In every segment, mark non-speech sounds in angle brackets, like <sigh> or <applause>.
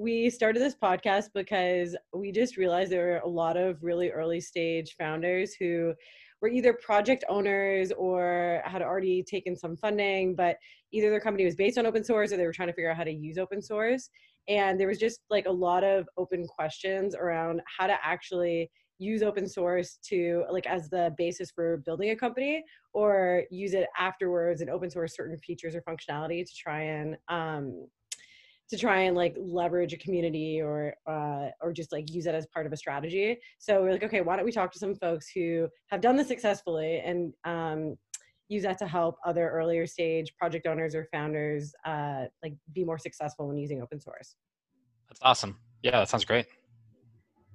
we started this podcast because we just realized there were a lot of really early stage founders who were either project owners or had already taken some funding, but either their company was based on open source or they were trying to figure out how to use open source. And there was just like a lot of open questions around how to actually use open source to like as the basis for building a company or use it afterwards and open source certain features or functionality to try and um, to try and like leverage a community or uh, or just like use it as part of a strategy. So we're like okay why don't we talk to some folks who have done this successfully and um, use that to help other earlier stage project owners or founders uh, like be more successful when using open source? That's awesome. Yeah that sounds great.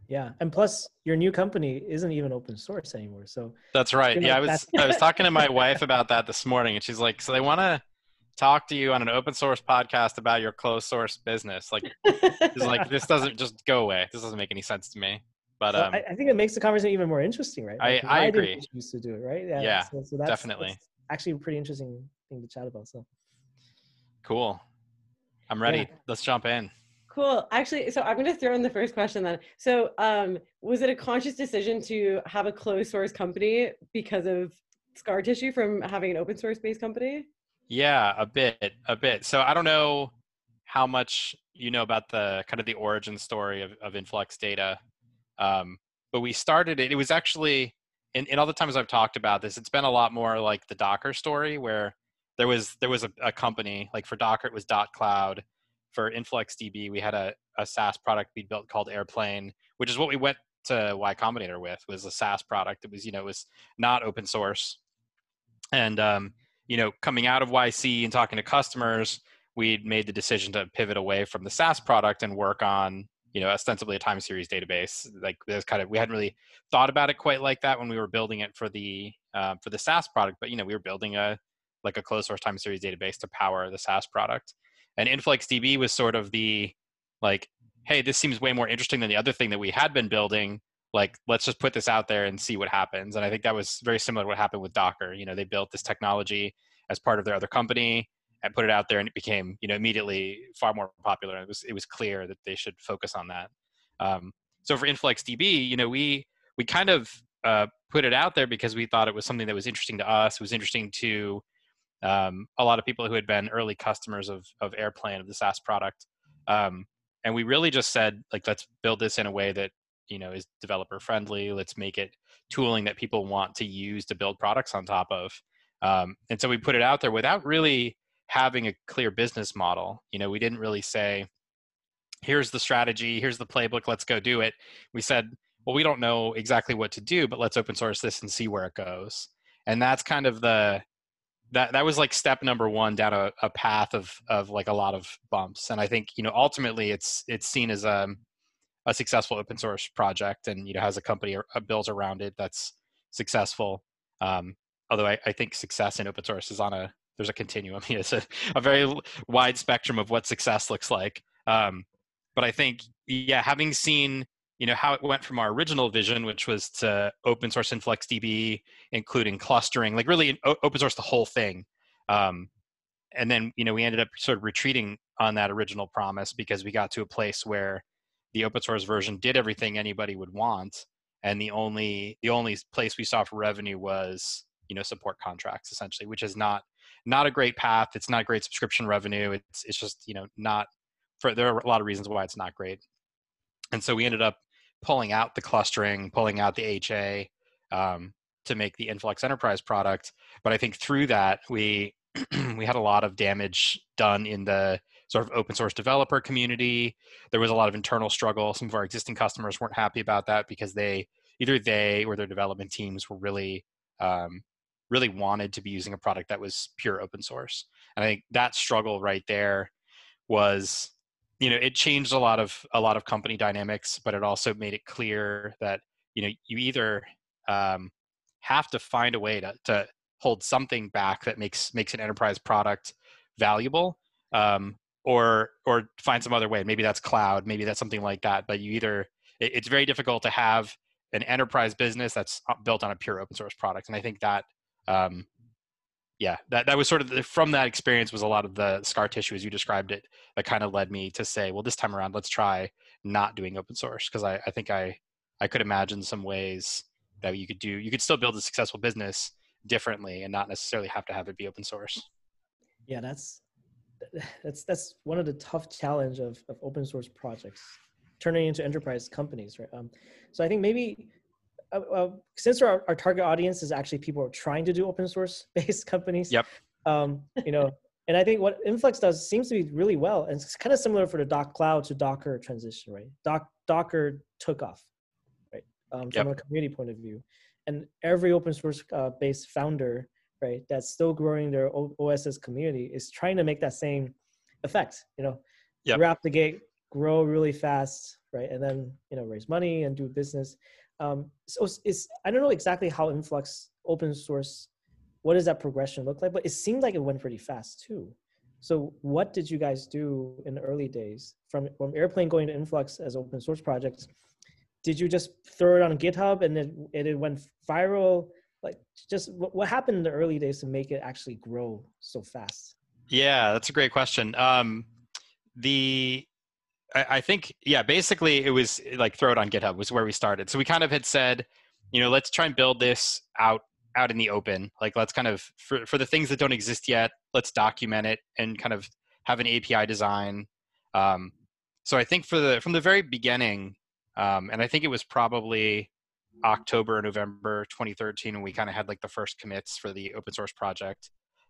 Yeah and plus your new company isn't even open source anymore so that's right. yeah like i was i was <laughs> talking to my wife about that this morning and she's like so they want to talk to you on an open source podcast about your closed source business like like <laughs> this doesn't just go away. This doesn't make any sense to me. But well, um, I, I, think it makes the conversation even more interesting right? Like, I, I agree. used to do it right? Yeah, yeah so, so that's, definitely. that's actually a pretty interesting thing to chat about so. Cool. I'm ready. Yeah. let's jump in. Cool. Actually, so I'm going to throw in the first question then. So, um, was it a conscious decision to have a closed source company because of scar tissue from having an open source based company? Yeah, a bit, a bit. So I don't know how much you know about the kind of the origin story of, of Influx data. Um, but we started it, it was actually, in, in all the times I've talked about this, it's been a lot more like the Docker story where there was, there was a, a company like for Docker, it was dot cloud for InfluxDB, we had a, a SaaS product we built called Errplane, which is what we went to Y Combinator with was a SaaS product. It was, you know, it was not open source. And, um, you know, coming out of YC and talking to customers, we'd made the decision to pivot away from the SaaS product and work on, you know, ostensibly a time series database. Like there's kind of, we hadn't really thought about it quite like that when we were building it for the, uh, for the SaaS product, but, you know, we were building a, like a closed source time series database to power the SaaS product and influxdb was sort of the like hey this seems way more interesting than the other thing that we had been building like let's just put this out there and see what happens and i think that was very similar to what happened with docker you know they built this technology as part of their other company and put it out there and it became you know immediately far more popular it was it was clear that they should focus on that. Um, so for influxdb you know we we kind of uh, put it out there because we thought it was something that was interesting to us it was interesting to um, a lot of people who had been early customers of of Errplane of the SaaS product, um, and we really just said like let's build this in a way that you know is developer friendly. Let's make it tooling that people want to use to build products on top of. Um, and so we put it out there without really having a clear business model. You know, we didn't really say, here's the strategy, here's the playbook, let's go do it. We said, well, we don't know exactly what to do, but let's open source this and see where it goes. And that's kind of the that that was like step number one down a, a path of of like a lot of bumps and i think you know ultimately it's it's seen as a um, a successful open source project and you know has a company built around it that's successful um, although I, I think success in open source is on a there's a continuum. <laughs> It's a, a very wide spectrum of what success looks like um, but i think yeah having seen you know how it went from our original vision which was to open source influxdb including clustering like really open source the whole thing um, and then you know we ended up sort of retreating on that original promise because we got to a place where the open source version did everything anybody would want and the only the only place we saw for revenue was you know support contracts essentially which is not not a great path. It's not great subscription revenue. It's it's just you know not for there are a lot of reasons why it's not great. And so we ended up pulling out the clustering, pulling out the HA um, to make the Influx Enterprise product. But I think through that, we <clears throat> we had a lot of damage done in the sort of open source developer community. There was a lot of internal struggle. Some of our existing customers weren't happy about that because they either they or their development teams were really um, really wanted to be using a product that was pure open source. And I think that struggle right there was you know it changed a lot of a lot of company dynamics but it also made it clear that you know you either um, have to find a way to, to hold something back that makes makes an enterprise product valuable um, or or find some other way maybe that's cloud maybe that's something like that but you either it, it's very difficult to have an enterprise business that's uh, built on a pure open source product and i think that um, yeah, that that was sort of the, from that experience was a lot of the scar tissue as you described it that kind of led me to say, well, this time around, let's try not doing open source because I, I think I I could imagine some ways that you could do you could still build a successful business differently and not necessarily have to have it be open source. Yeah, that's <sighs> that's that's one of the tough challenge of, of open source projects turning into enterprise companies right? Um, so i think maybe uh, uh, since our, our target audience is actually people who are trying to do open source <laughs> based companies yep. um, you know <laughs> and i think what influx does seems to be really well and it's kind of similar for the doc cloud to docker transition right? Doc docker took off right? Um, from yep. a community point of view. And every open source uh, based founder right that's still growing their oss community is trying to make that same effect you know? Yep. wrap the gate grow really fast right and then you know raise money and do business. Um, so it's i don't know exactly how influx open source what does that progression look like but it seemed like it went pretty fast too. So what did you guys do in the early days from from Errplane going to influx as open source projects? Did you just throw it on github and then and it went viral like just what, happened in the early days to make it actually grow so fast? Yeah that's a great question. Um, the I, I think yeah basically it was like throw it on github was where we started. So we kind of had said you know let's try and build this out out in the open. Like let's kind of for, for the things that don't exist yet let's document it and kind of have an api design. Um, so i think for the from the very beginning um, and i think it was probably October, November 2013 when we kind of had like the first commits for the open source project.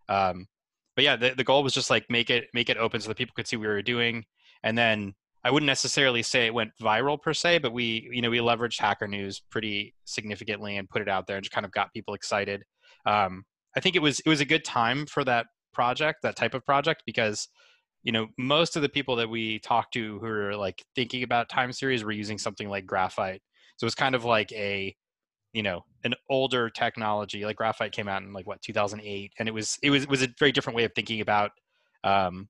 Um, but yeah, the, the goal was just like make it make it open so that people could see what we were doing, and then I wouldn't necessarily say it went viral per se, but we you know we leveraged Hacker News pretty significantly and put it out there and just kind of got people excited. Um, I think it was it was a good time for that project, that type of project, because you know most of the people that we talked to who are like thinking about time series were using something like Graphite so it's kind of like a, you know, an older technology. Like graphite came out in like what 2008, and it was it was it was a very different way of thinking about um,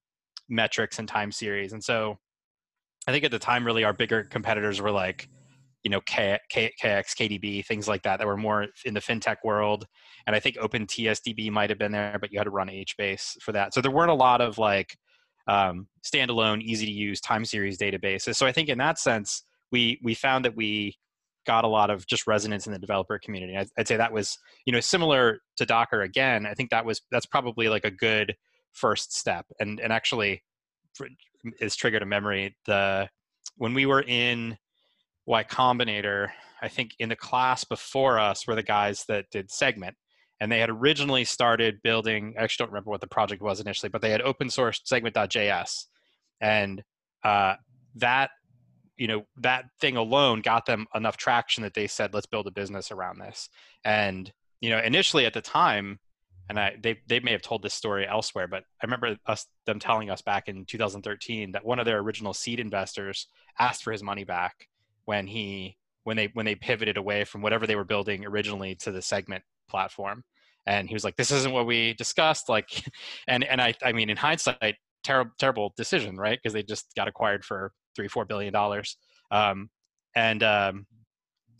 metrics and time series. And so I think at the time, really, our bigger competitors were like, you know, K, K, KX, KDB, things like that, that were more in the fintech world. And I think OpenTSDB might have been there, but you had to run HBase for that. So there weren't a lot of like um, standalone, easy to use time series databases. So I think in that sense, we we found that we got a lot of just resonance in the developer community. I'd, I'd, say that was, you know, similar to Docker again. I think that was that's probably like a good first step. And and actually, is triggered a memory. The when we were in Y Combinator, I think in the class before us were the guys that did Segment, and they had originally started building. I actually don't remember what the project was initially, but they had open sourced Segment.js, and uh, that you know that thing alone got them enough traction that they said let's build a business around this and you know initially at the time and I, they, they may have told this story elsewhere, but I remember us them telling us back in 2013 that one of their original seed investors asked for his money back when he when they when they pivoted away from whatever they were building originally to the segment platform, and he was like, "This isn't what we discussed." Like, <laughs> and and I I mean, in hindsight, terrible terrible decision, right? Because they just got acquired for three four billion dollars. Um, and um,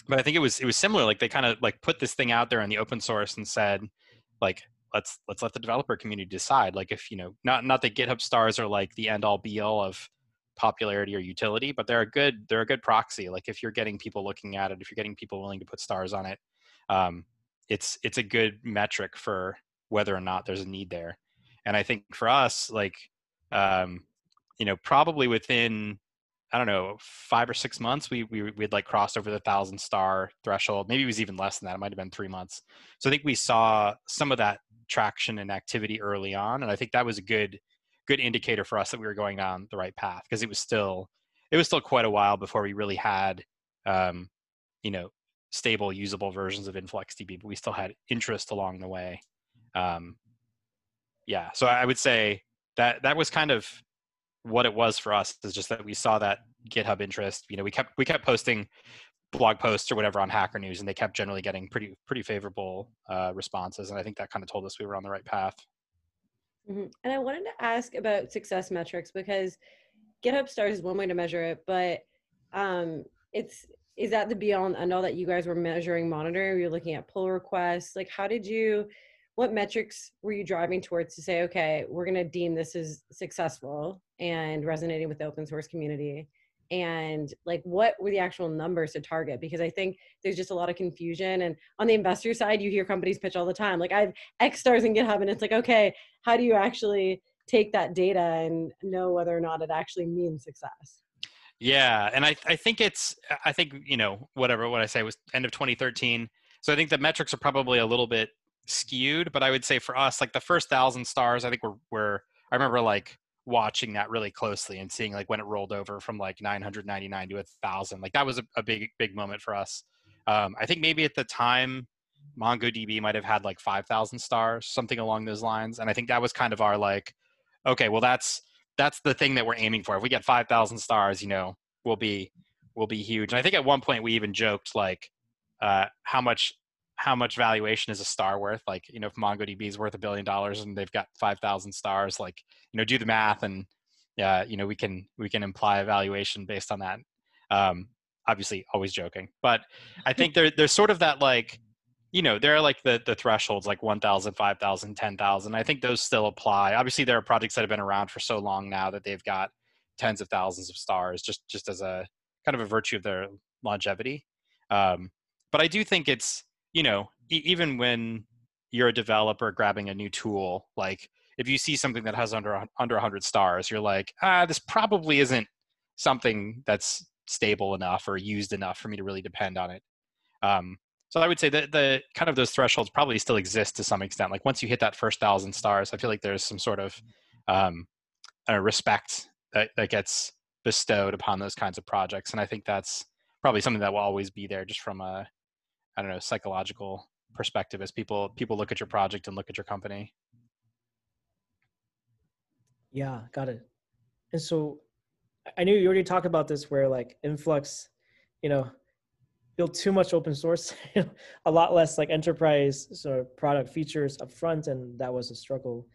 but i think it was it was similar like they kind of like put this thing out there on the open source and said like let's let's let the developer community decide. Like if you know not not that github stars are like the end all be all of popularity or utility but they're a good they're a good proxy. Like if you're getting people looking at it if you're getting people willing to put stars on it um, it's it's a good metric for whether or not there's a need there. And i think for us like um, you know probably within I don't know, five or six months, we we we'd like crossed over the thousand star threshold. Maybe it was even less than that. It might have been three months. So I think we saw some of that traction and activity early on, and I think that was a good good indicator for us that we were going on the right path because it was still it was still quite a while before we really had um, you know stable usable versions of InfluxDB, but we still had interest along the way. Um, yeah, so I would say that that was kind of what it was for us is just that we saw that GitHub interest. You know, we kept we kept posting blog posts or whatever on Hacker News, and they kept generally getting pretty pretty favorable uh, responses. And I think that kind of told us we were on the right path. Mm-hmm. And I wanted to ask about success metrics because GitHub stars is one way to measure it, but um, it's is that the be all and end all that you guys were measuring, monitoring? You're looking at pull requests. Like, how did you? what metrics were you driving towards to say, okay, we're going to deem this as successful and resonating with the open source community? And like, what were the actual numbers to target? Because I think there's just a lot of confusion. And on the investor side, you hear companies pitch all the time. Like, I have X stars in GitHub, and it's like, okay, how do you actually take that data and know whether or not it actually means success? Yeah, and I I think it's I think you know whatever what I say was end of 2013. So I think the metrics are probably a little bit skewed, but I would say for us, like the first thousand stars, I think we're we're I remember like watching that really closely and seeing like when it rolled over from like 999 to a thousand. Like that was a, a big big moment for us. Um, I think maybe at the time MongoDB might have had like 5,000 stars, something along those lines, and I think that was kind of our like, okay, well that's that's the thing that we're aiming for. If we get 5,000 stars, you know, we'll be we'll be huge. And I think at one point we even joked like uh, how much how much valuation is a star worth? Like, you know, if MongoDB is worth a billion dollars and they've got 5,000 stars, like, you know, do the math and yeah, you know, we can we can imply a valuation based on that. Um, obviously, always joking, but I think there there's sort of that like you know there are like the the thresholds like 1000 5000 10000 i think those still apply obviously there are projects that have been around for so long now that they've got tens of thousands of stars just just as a kind of a virtue of their longevity um, but i do think it's you know e- even when you're a developer grabbing a new tool like if you see something that has under under 100 stars you're like ah this probably isn't something that's stable enough or used enough for me to really depend on it um, so I would say that the kind of those thresholds probably still exist to some extent. Like once you hit that first thousand stars, I feel like there's some sort of um, respect that, that gets bestowed upon those kinds of projects, and I think that's probably something that will always be there, just from a I don't know psychological perspective, as people people look at your project and look at your company. Yeah, got it. And so I knew you already talked about this, where like Influx, you know, build too much open source, <laughs> a lot less like enterprise sort of product features up front, and that was a struggle.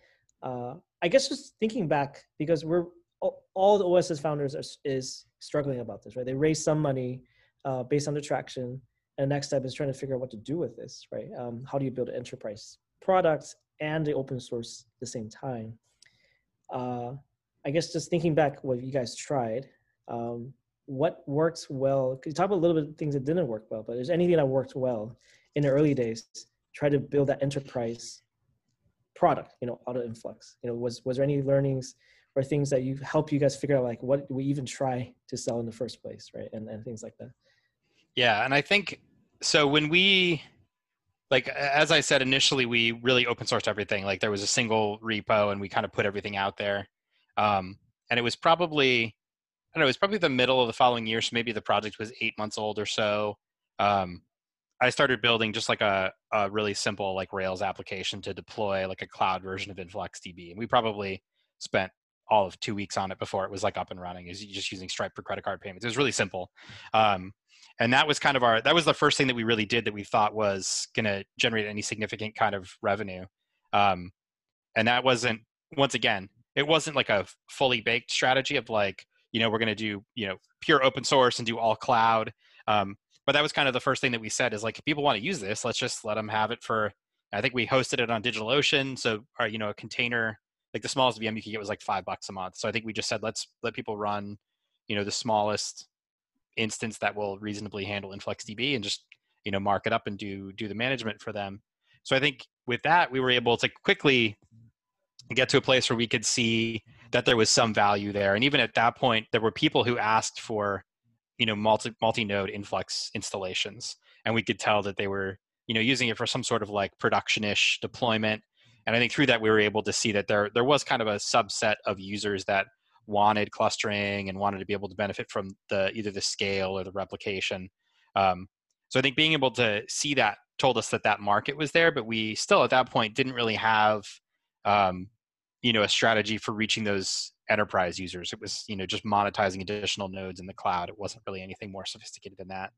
Uh, I guess just thinking back, because we're all the OSS founders are, is struggling about this, right? They raise some money uh, based on the traction, and the next step is trying to figure out what to do with this, right? Um, how do you build enterprise products and the open source at the same time? Uh, I guess just thinking back what you guys tried, um, what works well Could you talk about a little bit things that didn't work well but there's anything that worked well in the early days try to build that enterprise product you know out of influx you know was was there any learnings or things that you help you guys figure out like what we even try to sell in the first place right and, and things like that yeah and i think so when we like as i said initially we really open sourced everything like there was a single repo and we kind of put everything out there um, and it was probably I don't know, it was probably the middle of the following year. So maybe the project was eight months old or so. Um, I started building just like a, a really simple like Rails application to deploy like a cloud version of InfluxDB. And we probably spent all of two weeks on it before it was like up and running. Is just using Stripe for credit card payments. It was really simple. Um, and that was kind of our that was the first thing that we really did that we thought was going to generate any significant kind of revenue. Um, and that wasn't once again, it wasn't like a fully baked strategy of like you know we're going to do you know pure open source and do all cloud. Um, but that was kind of the first thing that we said is like if people want to use this let's just let them have it for i think we hosted it on digitalocean. So or, you know a container like the smallest vm you could get was like five bucks a month. So i think we just said let's let people run you know the smallest instance that will reasonably handle influxdb and just you know mark it up and do do the management for them so i think with that we were able to quickly get to a place where we could see that there was some value there. And even at that point, there were people who asked for, you know, multi multi-node influx installations, and we could tell that they were, you know, using it for some sort of like production-ish deployment. And I think through that, we were able to see that there there was kind of a subset of users that wanted clustering and wanted to be able to benefit from the either the scale or the replication. Um, so I think being able to see that told us that that market was there, but we still at that point didn't really have um, you know a strategy for reaching those enterprise users. It was you know just monetizing additional nodes in the cloud. It wasn't really anything more sophisticated than that.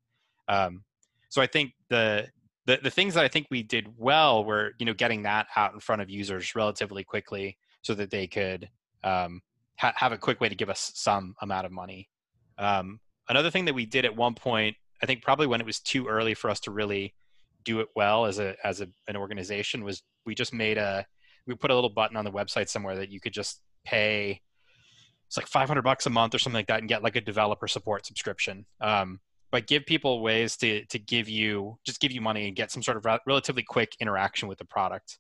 Um, so i think the, the the things that i think we did well were you know getting that out in front of users relatively quickly so that they could um, ha- have a quick way to give us some amount of money. Um, another thing that we did at one point i think probably when it was too early for us to really do it well as a as a, an organization was we just made a we put a little button on the website somewhere that you could just pay it's like 500 bucks a month or something like that and get like a developer support subscription. Um, but give people ways to to give you just give you money and get some sort of re- relatively quick interaction with the product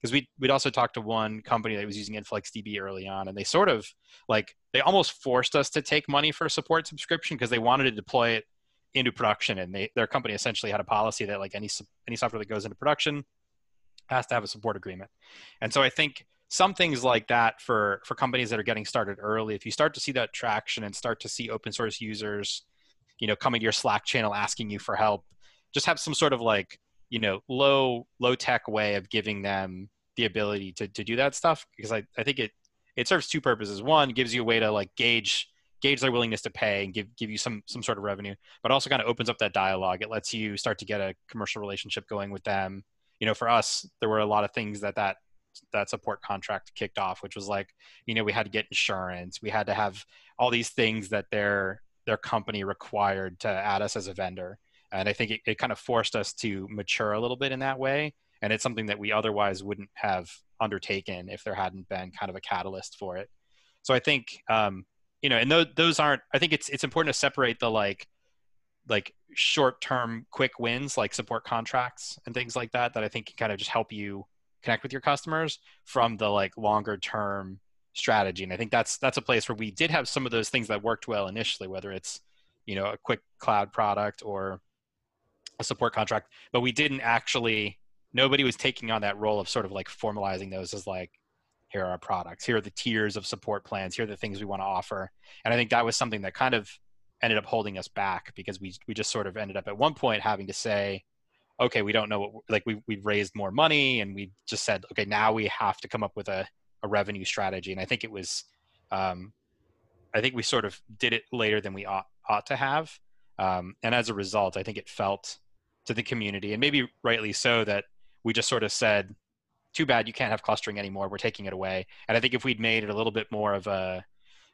because we we'd also talked to one company that was using InfluxDB early on, and they sort of like they almost forced us to take money for a support subscription because they wanted to deploy it into production, and they their company essentially had a policy that like any any software that goes into production has to have a support agreement, and so I think some things like that for for companies that are getting started early, if you start to see that traction and start to see open source users, you know, coming to your Slack channel asking you for help, just have some sort of like you know low low tech way of giving them the ability to, to do that stuff because I, I think it it serves two purposes. One gives you a way to like gauge gauge their willingness to pay and give give you some some sort of revenue but also kind of opens up that dialogue. It lets you start to get a commercial relationship going with them. You know for us there were a lot of things that that that support contract kicked off which was like you know we had to get insurance we had to have all these things that their their company required to add us as a vendor and I think it, it kind of forced us to mature a little bit in that way. And it's something that we otherwise wouldn't have undertaken if there hadn't been kind of a catalyst for it. So I think, um, you know, and those, those aren't, I think it's, it's important to separate the like, like short term quick wins like support contracts and things like that that i think can kind of just help you connect with your customers from the like longer term strategy and i think that's that's a place where we did have some of those things that worked well initially whether it's you know a quick cloud product or a support contract, but we didn't actually. Nobody was taking on that role of sort of like formalizing those as like, here are our products, here are the tiers of support plans, here are the things we want to offer, and I think that was something that kind of ended up holding us back because we we just sort of ended up at one point having to say, okay, we don't know what like we we raised more money and we just said, okay, now we have to come up with a a revenue strategy, and I think it was. Um, I think we sort of did it later than we ought, ought to have. Um, and as a result, I think it felt to the community, and maybe rightly so, that we just sort of said, "Too bad you can't have clustering anymore. We're taking it away." And I think if we'd made it a little bit more of a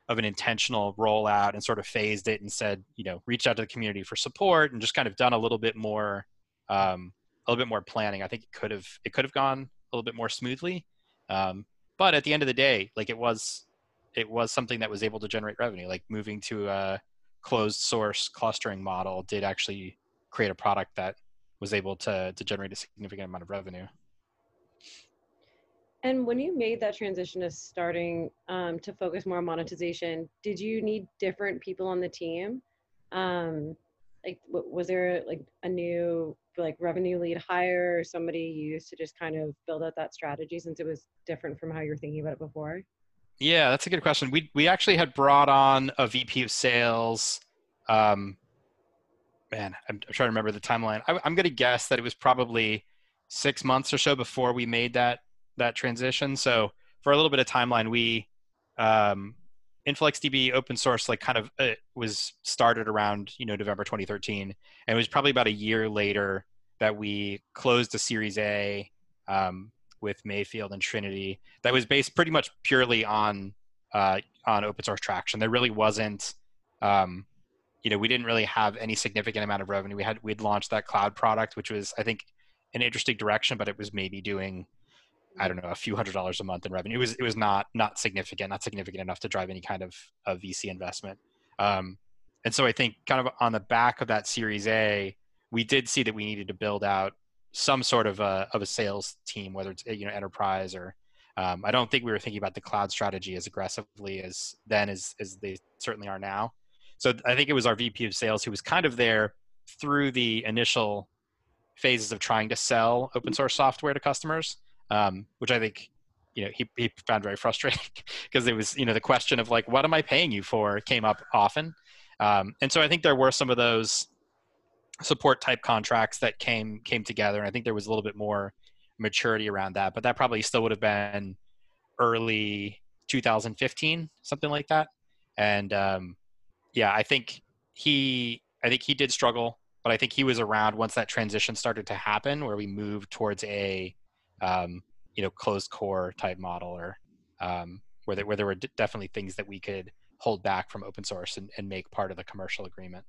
of an intentional rollout and sort of phased it and said, you know, reach out to the community for support and just kind of done a little bit more, um, a little bit more planning. I think it could have it could have gone a little bit more smoothly. Um, but at the end of the day, like it was, it was something that was able to generate revenue. Like moving to a closed source clustering model did actually create a product that was able to to generate a significant amount of revenue. And when you made that transition to starting um, to focus more on monetization, did you need different people on the team? Um, like, was there like a new like revenue lead hire or somebody you used to just kind of build out that strategy since it was different from how you were thinking about it before? Yeah, that's a good question. We we actually had brought on a VP of sales um, man, I'm, I'm trying to remember the timeline. I, am going to guess that it was probably six months or so before we made that that transition. So for a little bit of timeline, we um, InfluxDB open source like kind of uh, was started around you know November 2013, and it was probably about a year later that we closed a Series A um, with Mayfield and Trinity that was based pretty much purely on uh, on open source traction. There really wasn't um, you know we didn't really have any significant amount of revenue. We had we'd launched that cloud product which was i think an interesting direction but it was maybe doing i don't know a few hundred dollars a month in revenue. It was it was not not significant not significant enough to drive any kind of, of vc investment. Um, and so i think kind of on the back of that series a we did see that we needed to build out some sort of a of a sales team whether it's you know enterprise or um, I don't think we were thinking about the cloud strategy as aggressively as then as as they certainly are now. So I think it was our VP of sales who was kind of there through the initial phases of trying to sell open source software to customers, um, which I think you know he, he found very <laughs> frustrating because it was you know the question of like what am I paying you for came up often, um, and so I think there were some of those support type contracts that came came together, and I think there was a little bit more maturity around that, but that probably still would have been early 2015, something like that, and um, yeah, I think he I think he did struggle, but I think he was around once that transition started to happen, where we moved towards a um, you know closed core type model, or um, where there, where there were d- definitely things that we could hold back from open source and, and make part of the commercial agreement.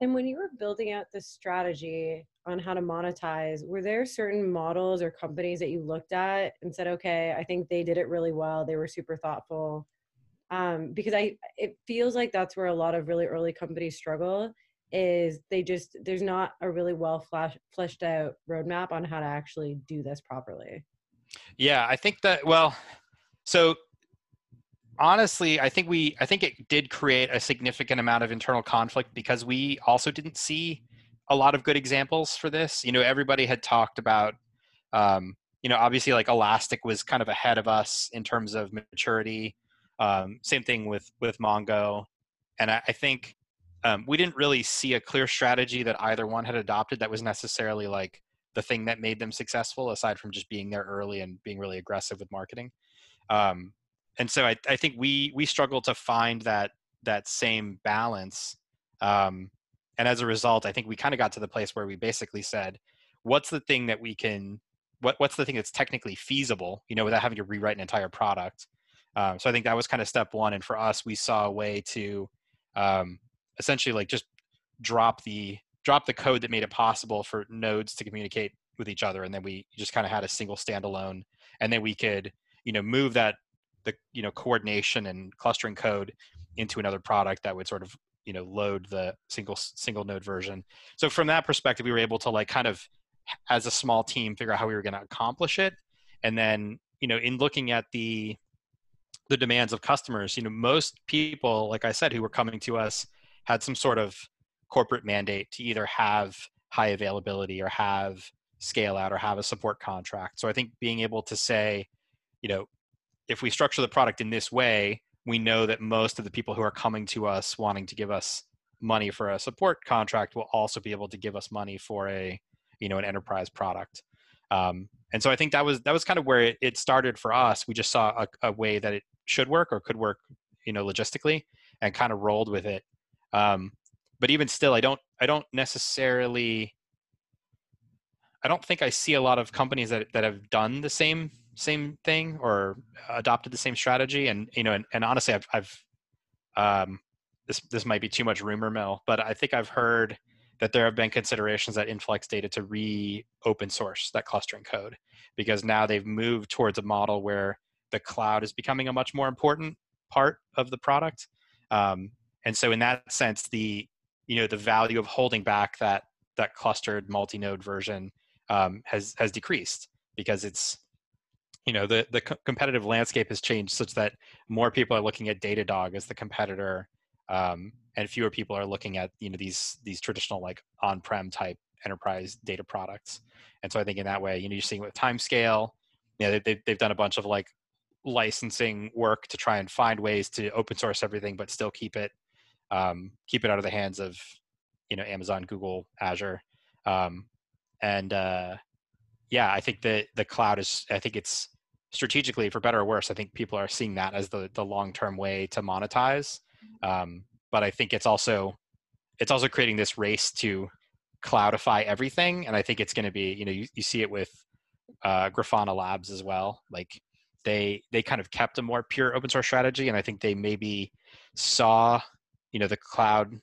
And when you were building out the strategy on how to monetize, were there certain models or companies that you looked at and said, okay, I think they did it really well. They were super thoughtful. Um, because I, it feels like that's where a lot of really early companies struggle is they just, there's not a really well flash, fleshed out roadmap on how to actually do this properly. Yeah, I think that, well, so honestly i think we i think it did create a significant amount of internal conflict because we also didn't see a lot of good examples for this you know everybody had talked about um, you know obviously like elastic was kind of ahead of us in terms of maturity um, same thing with with mongo and i, I think um, we didn't really see a clear strategy that either one had adopted that was necessarily like the thing that made them successful aside from just being there early and being really aggressive with marketing. Um, and so I, I think we we struggle to find that that same balance um, and as a result i think we kind of got to the place where we basically said what's the thing that we can what, what's the thing that's technically feasible you know without having to rewrite an entire product um, so i think that was kind of step one and for us we saw a way to um, essentially like just drop the drop the code that made it possible for nodes to communicate with each other and then we just kind of had a single standalone and then we could you know move that the you know coordination and clustering code into another product that would sort of you know load the single single node version. So from that perspective we were able to like kind of as a small team figure out how we were going to accomplish it. And then you know in looking at the the demands of customers. You know most people like i said who were coming to us had some sort of corporate mandate to either have high availability or have scale out or have a support contract. So i think being able to say you know if we structure the product in this way, we know that most of the people who are coming to us wanting to give us money for a support contract will also be able to give us money for a you know an enterprise product um, and so i think that was that was kind of where it, it started for us. We just saw a, a, way that it should work or could work you know logistically and kind of rolled with it. Um, but even still i don't i don't necessarily i don't think i see a lot of companies that that have done the same same thing or adopted the same strategy. And you know and, and honestly i've, I've um, this this might be too much rumor mill but i think i've heard that there have been considerations at influx data to re open source that clustering code because now they've moved towards a model where the cloud is becoming a much more important part of the product. Um, and so in that sense the you know the value of holding back that that clustered multi-node version um, has has decreased because it's you know the the competitive landscape has changed such that more people are looking at datadog as the competitor um, and fewer people are looking at you know these these traditional like on-prem type enterprise data products and so i think in that way you know you're seeing with timescale you know they, they've done a bunch of like licensing work to try and find ways to open source everything but still keep it um, keep it out of the hands of you know amazon google azure um, and uh, yeah i think that the cloud is i think it's strategically, for better or worse, I think people are seeing that as the the long term way to monetize. Um, but I think it's also it's also creating this race to cloudify everything, and I think it's going to be you know you, you see it with uh, Grafana Labs as well. Like they they kind of kept a more pure open source strategy, and I think they maybe saw you know the cloud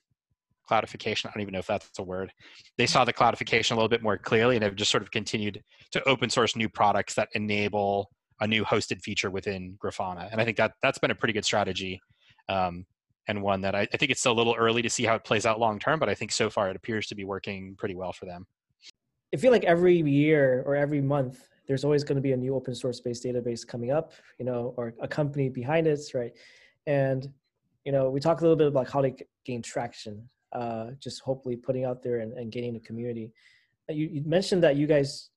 cloudification. I don't even know if that's a word. They saw the cloudification a little bit more clearly, and have just sort of continued to open source new products that enable a new hosted feature within Grafana. And I think that that's been a pretty good strategy. Um, and one that I, I, think it's a little early to see how it plays out long term, but I think so far it appears to be working pretty well for them. I feel like every year or every month, there's always going to be a new open source based database coming up, you know, or a company behind it, right? And, you know, we talk a little bit about how to gain traction, uh, just hopefully putting out there and, and gaining a community. You, you mentioned that you guys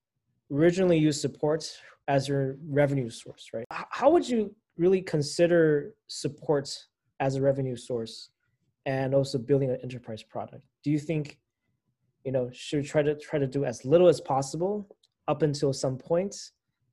originally used support as your revenue source, right? How would you really consider support as a revenue source and also building an enterprise product? Do you think, you know, should try to try to do as little as possible up until some point,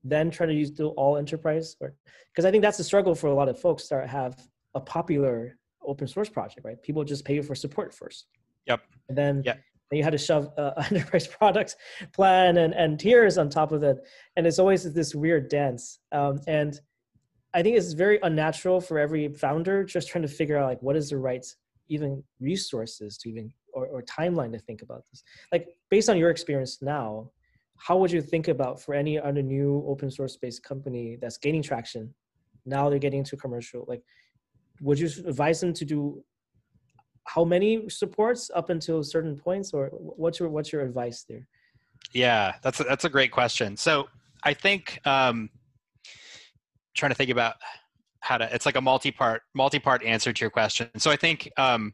then try to use do all enterprise? Or because I think that's the struggle for a lot of folks that have a popular open source project, right? People just pay you for support first. Yep. And then yep and you had to shove uh, <laughs> enterprise product plan and, and tiers on top of it and it's always this weird dance um, and i think it's very unnatural for every founder just trying to figure out like what is the right even resources to even or, or timeline to think about this. Like based on your experience now how would you think about for any other new open source based company that's gaining traction now they're getting into commercial like would you advise them to do how many supports up until certain points or what's your what's your advice there? Yeah that's a, that's a great question. So i think um trying to think about how to it's like a multi-part multi-part answer to your question. So i think um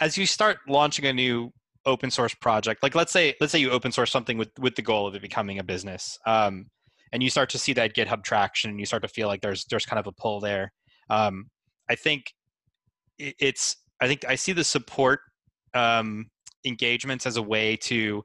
as you start launching a new open source project like let's say let's say you open source something with with the goal of it becoming a business um and you start to see that github traction and you start to feel like there's there's kind of a pull there um i think it's i think i see the support um engagements as a way to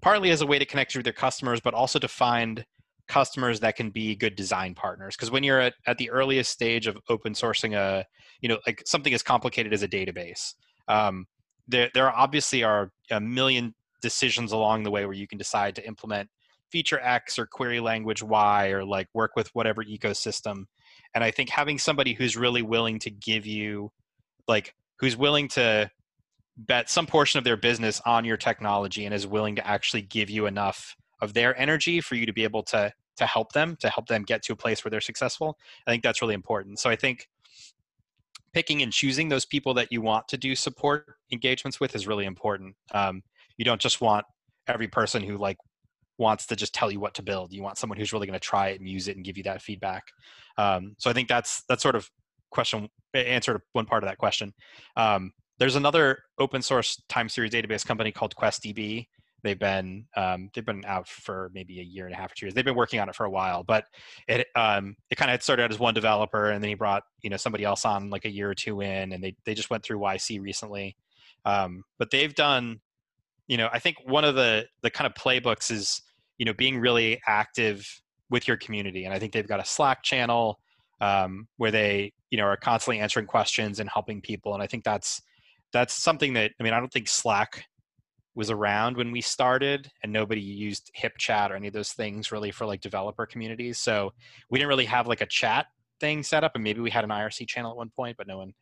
partly as a way to connect with your customers but also to find customers that can be good design partners because when you're at, at the earliest stage of open sourcing a you know like something as complicated as a database um, there, there obviously are a million decisions along the way where you can decide to implement feature x or query language y or like work with whatever ecosystem. And i think having somebody who's really willing to give you like who's willing to bet some portion of their business on your technology and is willing to actually give you enough of their energy for you to be able to to help them to help them get to a place where they're successful. I think that's really important. So i think picking and choosing those people that you want to do support engagements with is really important. Um, you don't just want every person who like wants to just tell you what to build. You want someone who's really going to try it and use it and give you that feedback. Um, so i think that's that's sort of question answer to one part of that question. Um, there's another open source time series database company called questdb They've been um, they've been out for maybe a year and a half or two years. They've been working on it for a while, but it um, it kind of started out as one developer, and then he brought you know somebody else on like a year or two in, and they they just went through YC recently. Um, but they've done, you know, I think one of the the kind of playbooks is you know being really active with your community, and I think they've got a Slack channel um, where they you know are constantly answering questions and helping people, and I think that's that's something that I mean I don't think Slack was around when we started and nobody used HipChat or any of those things really for like developer communities. So we didn't really have like a chat thing set up and maybe we had an IRC channel at one point, but no one,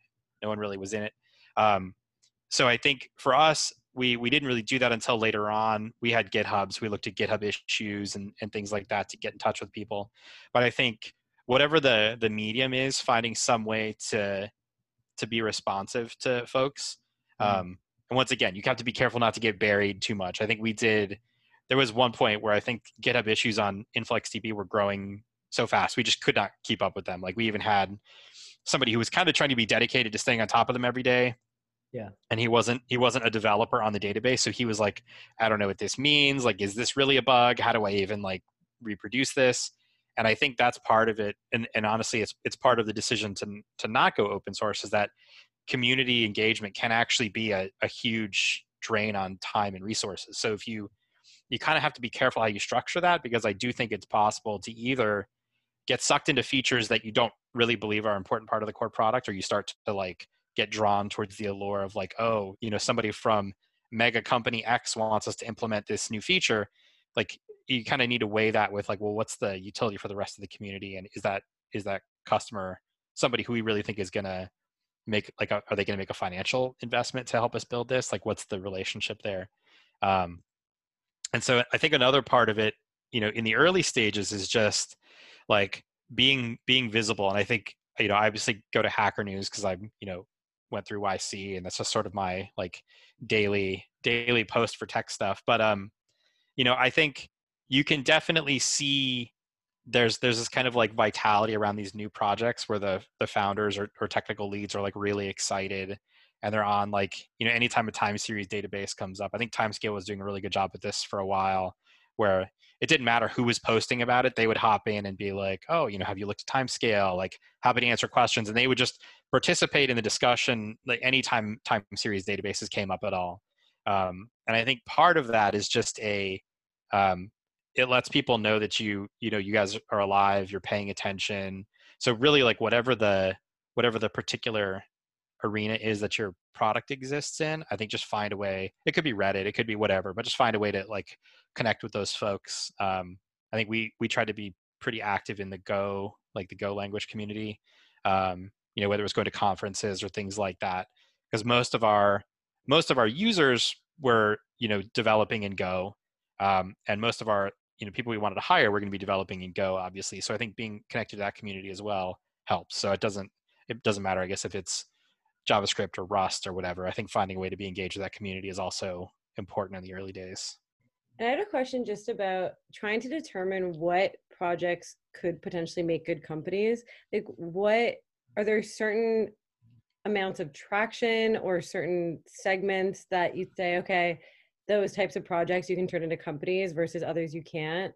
no one really was in it. Um, so I think for us, we, we didn't really do that until later on. We had GitHubs. We looked at GitHub issues and, and things like that to get in touch with people. But I think whatever the, the medium is, finding some way to, to be responsive to folks. Mm-hmm. Um, and once again, you have to be careful not to get buried too much. I think we did. There was one point where I think GitHub issues on InfluxDB were growing so fast we just could not keep up with them. Like we even had somebody who was kind of trying to be dedicated to staying on top of them every day. Yeah. And he wasn't he wasn't a developer on the database, so he was like, I don't know what this means. Like, is this really a bug? How do I even like reproduce this? And I think that's part of it. And and honestly, it's it's part of the decision to to not go open source is that community engagement can actually be a, a huge drain on time and resources. So if you you kind of have to be careful how you structure that because I do think it's possible to either get sucked into features that you don't really believe are an important part of the core product or you start to like get drawn towards the allure of like oh you know somebody from mega company x wants us to implement this new feature like you kind of need to weigh that with like well what's the utility for the rest of the community and is that is that customer somebody who we really think is going to make like are they going to make a financial investment to help us build this? Like what's the relationship there? Um, and so i think another part of it you know in the early stages is just like being being visible. And i think you know i obviously go to hacker news because i'm you know went through yc and that's just sort of my like daily daily post for tech stuff. But um you know i think you can definitely see there's there's this kind of like vitality around these new projects where the the founders or, or technical leads are like really excited and they're on like you know anytime a time series database comes up. I think timescale was doing a really good job with this for a while where it didn't matter who was posting about it they would hop in and be like oh you know have you looked at timescale? Like happy to answer questions? And they would just participate in the discussion like anytime time time series databases came up at all. Um, and i think part of that is just a um, it lets people know that you you know you guys are alive you're paying attention. So really like whatever the whatever the particular arena is that your product exists in i think just find a way it could be reddit it could be whatever but just find a way to like connect with those folks. Um, i think we we try to be pretty active in the go like the go language community um, you know whether it's going to conferences or things like that because most of our most of our users were you know developing in Go, um, and most of our you know people we wanted to hire were going to be developing in Go, obviously. So I think being connected to that community as well helps. So it doesn't it doesn't matter, I guess, if it's JavaScript or Rust or whatever. I think finding a way to be engaged with that community is also important in the early days. I had a question just about trying to determine what projects could potentially make good companies. Like, what are there certain amounts of traction or certain segments that you'd say, okay, those types of projects you can turn into companies versus others you can't?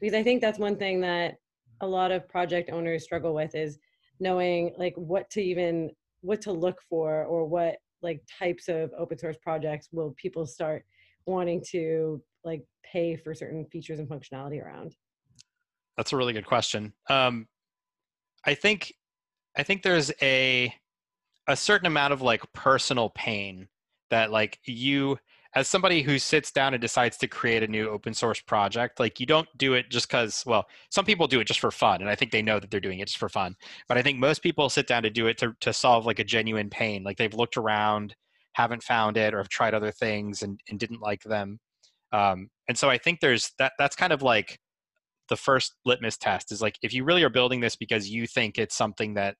Because I think that's one thing that a lot of project owners struggle with is knowing like what to even what to look for or what like types of open source projects will people start wanting to like pay for certain features and functionality around that's a really good question um, i think i think there's a a certain amount of like personal pain that like you as somebody who sits down and decides to create a new open source project, like you don't do it just because, well, some people do it just for fun, and I think they know that they're doing it just for fun. But I think most people sit down to do it to, to solve like a genuine pain. Like they've looked around, haven't found it, or have tried other things and, and didn't like them. Um, and so I think there's that. That's kind of like the first litmus test is like if you really are building this because you think it's something that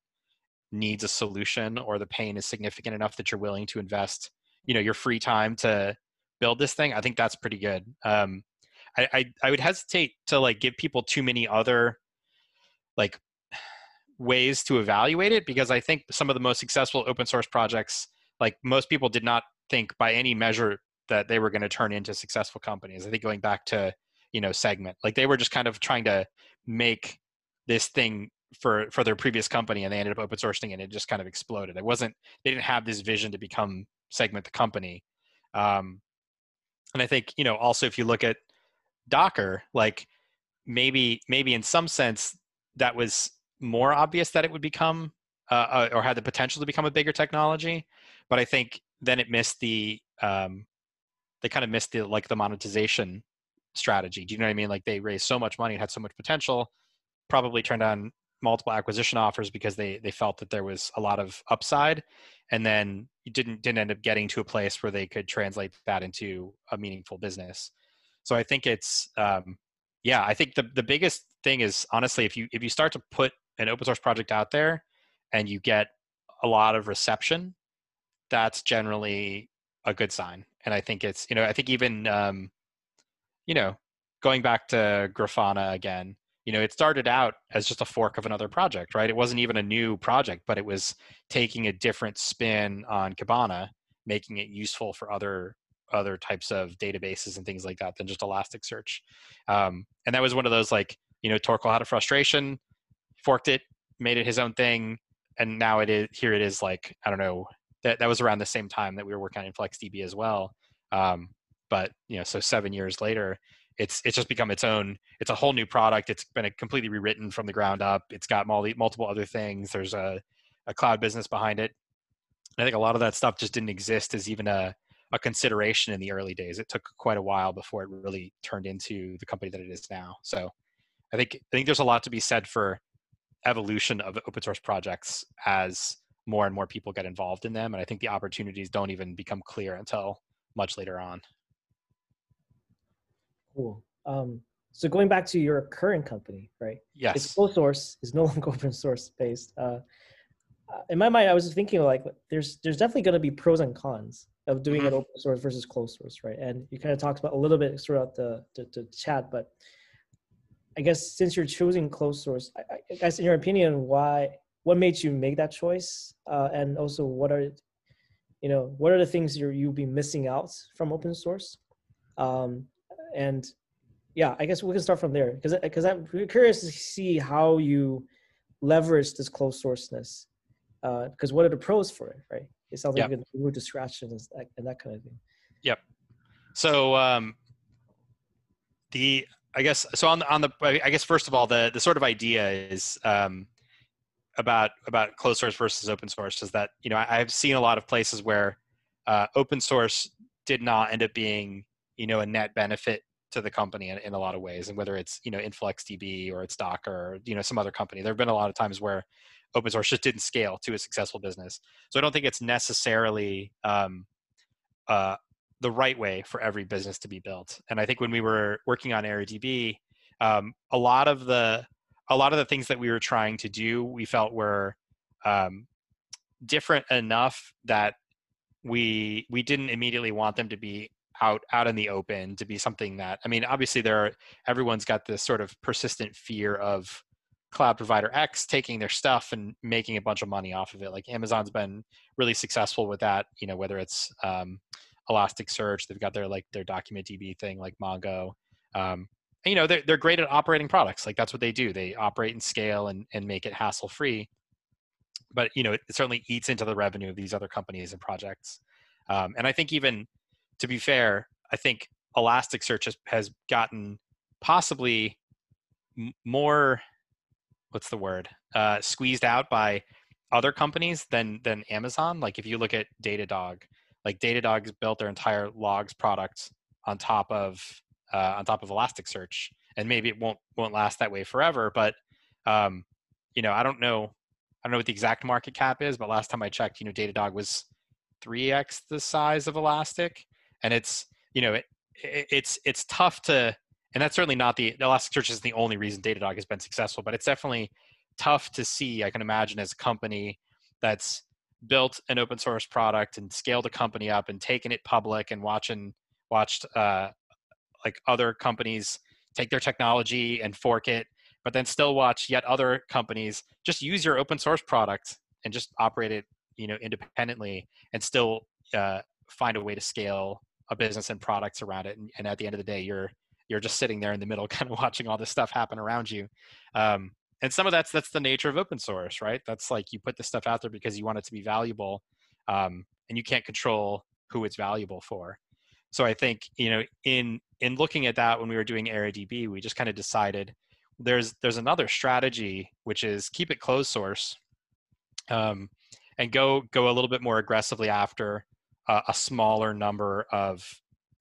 needs a solution or the pain is significant enough that you're willing to invest you know your free time to build this thing, I think that's pretty good. Um, I, I, I would hesitate to like give people too many other like ways to evaluate it because I think some of the most successful open source projects, like most people did not think by any measure that they were going to turn into successful companies. I think going back to you know segment, like they were just kind of trying to make this thing for for their previous company and they ended up open sourcing and it just kind of exploded. It wasn't they didn't have this vision to become segment the company. Um, and i think you know also if you look at docker like maybe maybe in some sense that was more obvious that it would become uh, uh, or had the potential to become a bigger technology but i think then it missed the um, they kind of missed the like the monetization strategy. Do you know what i mean? Like they raised so much money and had so much potential probably turned on multiple acquisition offers because they they felt that there was a lot of upside. And then you didn't didn't end up getting to a place where they could translate that into a meaningful business. So i think it's um, yeah i think the, the biggest thing is honestly if you if you start to put an open source project out there and you get a lot of reception that's generally a good sign. And i think it's you know i think even um, you know going back to grafana again you know it started out as just a fork of another project right? It wasn't even a new project but it was taking a different spin on kibana making it useful for other other types of databases and things like that than just elasticsearch. Um, and that was one of those like you know torkel had a frustration forked it made it his own thing and now it is here it is like i don't know that, that was around the same time that we were working on influxdb as well. Um, but you know so seven years later it's it's just become its own it's a whole new product it's been completely rewritten from the ground up it's got multiple other things there's a, a cloud business behind it. And i think a lot of that stuff just didn't exist as even a, a consideration in the early days it took quite a while before it really turned into the company that it is now so i think i think there's a lot to be said for evolution of open source projects as more and more people get involved in them and i think the opportunities don't even become clear until much later on Cool. Um, so going back to your current company, right? Yes. It's closed source. It's no <laughs> longer open source based. Uh, uh, in my mind, I was thinking like there's there's definitely going to be pros and cons of doing mm-hmm. it open source versus closed source, right? And you kind of talked about a little bit throughout the, the, the chat, but I guess since you're choosing closed source, I, I, guess in your opinion, why what made you make that choice? Uh, and also, what are you know what are the things you you'll be missing out from open source? Um, and yeah, I guess we can start from there because because I'm curious to see how you leverage this closed sourceness. Because uh, what are the pros for it, right? It sounds yep. like you can scratch and, and that kind of thing. Yep. So um, the I guess so on the on the I guess first of all the the sort of idea is um, about about closed source versus open source is that you know I, have seen a lot of places where uh, open source did not end up being you know a net benefit to the company in, in a lot of ways and whether it's you know influxdb or it's docker or you know some other company there have been a lot of times where open source just didn't scale to a successful business so i don't think it's necessarily um, uh, the right way for every business to be built. And I think when we were working on EraDB, um, a lot of the a lot of the things that we were trying to do, we felt were um, different enough that we we didn't immediately want them to be out out in the open to be something that I mean obviously there are everyone's got this sort of persistent fear of cloud provider X taking their stuff and making a bunch of money off of it. Like Amazon's been really successful with that you know whether it's um, Elasticsearch they've got their like their document DB thing like Mongo um, and, you know they're, they're great at operating products. Like that's what they do. They operate and scale and, and make it hassle free but you know it certainly eats into the revenue of these other companies and projects. Um, and i think even to be fair i think elasticsearch has, has gotten possibly m- more what's the word uh, squeezed out by other companies than than amazon. Like if you look at datadog like datadog's built their entire logs product on top of uh, on top of elasticsearch. And maybe it won't won't last that way forever but um, you know i don't know I don't know what the exact market cap is, but last time I checked, you know, Datadog was 3x the size of Elastic, and it's you know it, it it's it's tough to, and that's certainly not the Elasticsearch is the only reason Datadog has been successful, but it's definitely tough to see. I can imagine as a company that's built an open source product and scaled a company up and taken it public and watching watched uh, like other companies take their technology and fork it but then still watch yet other companies just use your open source product and just operate it you know independently and still uh, find a way to scale a business and products around it and, and, at the end of the day you're you're just sitting there in the middle <laughs> kind of watching all this stuff happen around you. Um, and some of that's that's the nature of open source right? That's like you put this stuff out there because you want it to be valuable um, and you can't control who it's valuable for. So i think you know in in looking at that when we were doing EraDB, we just kind of decided there's there's another strategy which is keep it closed source um, and go go a little bit more aggressively after uh, a smaller number of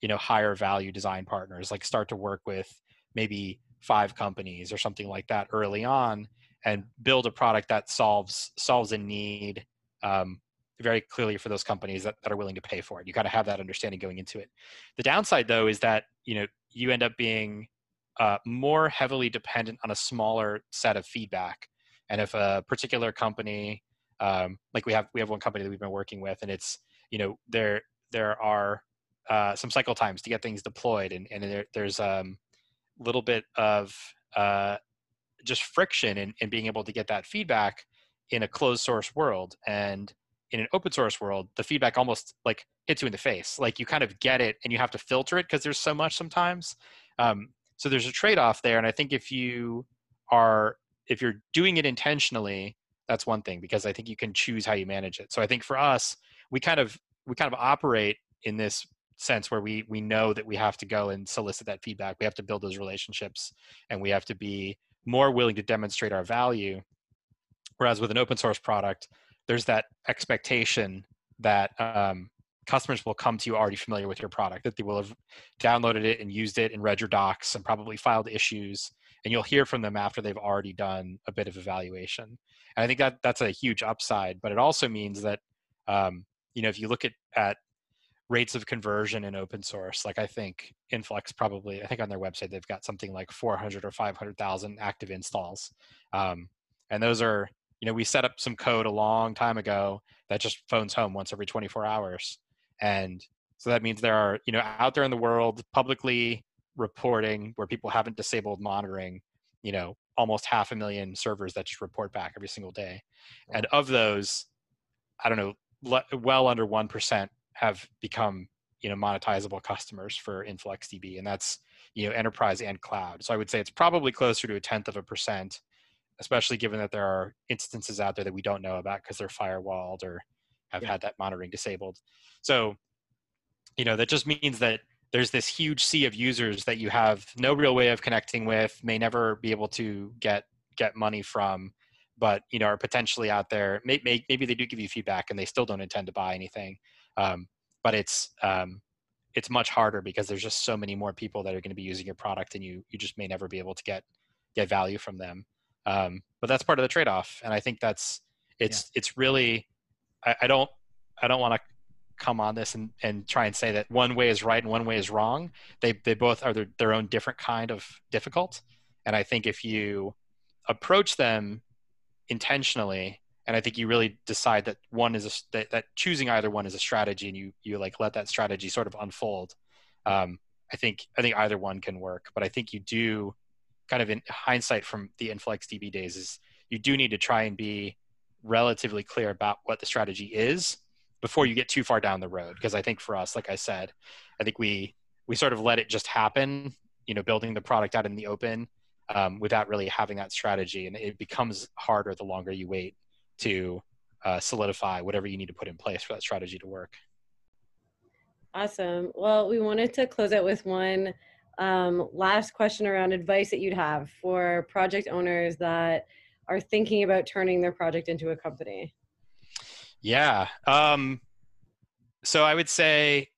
you know higher value design partners like start to work with maybe five companies or something like that early on and build a product that solves solves a need um, very clearly for those companies that, that are willing to pay for it you got to have that understanding going into it the downside though is that you know you end up being uh, more heavily dependent on a smaller set of feedback. And if a particular company, um, like we have, we have one company that we've been working with, and it's you know there there are uh, some cycle times to get things deployed, and and there, there's a um, little bit of uh, just friction in, in being able to get that feedback in a closed source world. And in an open source world the feedback almost like hits you in the face. Like you kind of get it and you have to filter it because there's so much sometimes. Um, so there's a trade-off there. And i think if you are if you're doing it intentionally that's one thing because i think you can choose how you manage it. So i think for us we kind of we kind of operate in this sense where we we know that we have to go and solicit that feedback we have to build those relationships and we have to be more willing to demonstrate our value whereas with an open source product there's that expectation that um, customers will come to you already familiar with your product, that they will have downloaded it and used it and read your docs and probably filed issues. And you'll hear from them after they've already done a bit of evaluation. And I think that that's a huge upside. But it also means that, um, you know, if you look at, at rates of conversion in open source, like I think Influx probably, I think on their website, they've got something like 400 or 500,000 active installs. Um, and those are, you know, we set up some code a long time ago that just phones home once every 24 hours. And so that means there are you know out there in the world publicly reporting where people haven't disabled monitoring you know almost half a million servers that just report back every single day. And of those i don't know well under 1% have become you know monetizable customers for influxdb and that's you know enterprise and cloud so i would say it's probably closer to a tenth of a percent especially given that there are instances out there that we don't know about because they're firewalled or have yeah. had that monitoring disabled. So, you know, that just means that there's this huge sea of users that you have no real way of connecting with, may never be able to get get money from, but you know are potentially out there. Maybe, maybe they do give you feedback and they still don't intend to buy anything, um, but it's um, it's much harder because there's just so many more people that are going to be using your product, and you you just may never be able to get get value from them. Um, but that's part of the trade-off, and I think that's it's yeah. it's really I, I don't I don't want to come on this and, and try and say that one way is right and one way is wrong. They they both are their, their own different kind of difficult. And I think if you approach them intentionally, and I think you really decide that one is a, that, that choosing either one is a strategy, and you you like let that strategy sort of unfold. Um, I think I think either one can work, but I think you do kind of in hindsight from the Influx DB days is you do need to try and be relatively clear about what the strategy is before you get too far down the road because i think for us like i said i think we we sort of let it just happen you know building the product out in the open um, without really having that strategy and it becomes harder the longer you wait to uh, solidify whatever you need to put in place for that strategy to work awesome well we wanted to close out with one um, last question around advice that you'd have for project owners that are thinking about turning their project into a company? Yeah. Um, so I would say,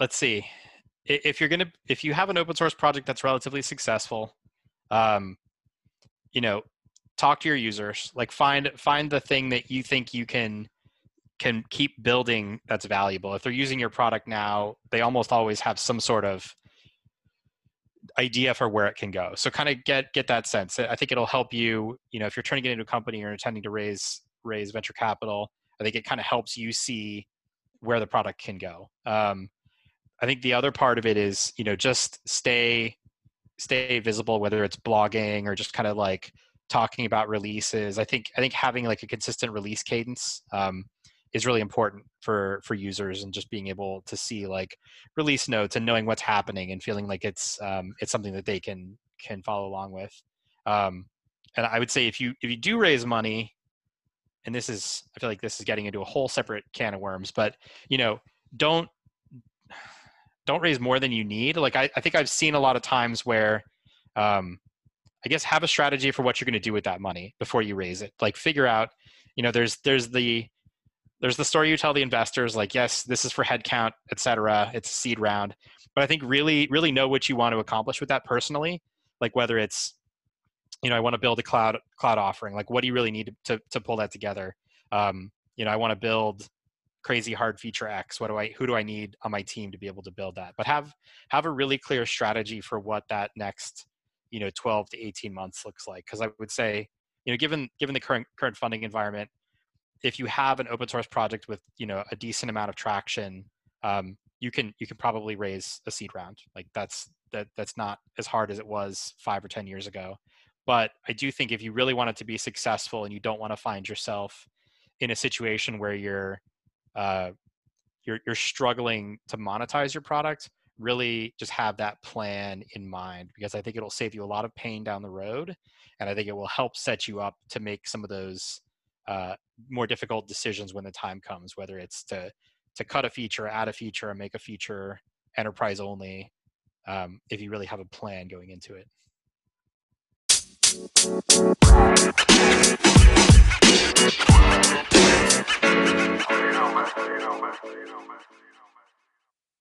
let's see, if you're gonna, if you have an open source project that's relatively successful, um, you know, talk to your users. Like find find the thing that you think you can can keep building that's valuable. If they're using your product now, they almost always have some sort of idea for where it can go. So kind of get get that sense. I think it'll help you. You know, if you're trying to get into a company or intending to raise raise venture capital, I think it kind of helps you see where the product can go. Um, I think the other part of it is you know just stay stay visible, whether it's blogging or just kind of like talking about releases. I think I think having like a consistent release cadence um, is really important for for users and just being able to see like release notes and knowing what's happening and feeling like it's um, it's something that they can can follow along with um, and i would say if you if you do raise money and this is i feel like this is getting into a whole separate can of worms but you know don't don't raise more than you need. Like i, I think i've seen a lot of times where um, i guess have a strategy for what you're going to do with that money before you raise it. Like figure out you know there's there's the there's the story you tell the investors like yes this is for headcount etc it's a seed round. But i think really really know what you want to accomplish with that personally. Like whether it's you know i want to build a cloud cloud offering. Like what do you really need to, to, to pull that together? Um, you know i want to build crazy hard feature x what do i who do i need on my team to be able to build that? But have have a really clear strategy for what that next you know 12 to 18 months looks like. Because i would say you know given given the current current funding environment if you have an open source project with you know a decent amount of traction um, you can you can probably raise a seed round. Like that's that that's not as hard as it was five or ten years ago. But i do think if you really want it to be successful and you don't want to find yourself in a situation where you're uh, you're, you're struggling to monetize your product, really just have that plan in mind because I think it'll save you a lot of pain down the road. And I think it will help set you up to make some of those uh, more difficult decisions when the time comes, whether it's to, to cut a feature, add a feature, make a feature enterprise only, um, if you really have a plan going into it. You don't matter, you don't matter, you don't matter.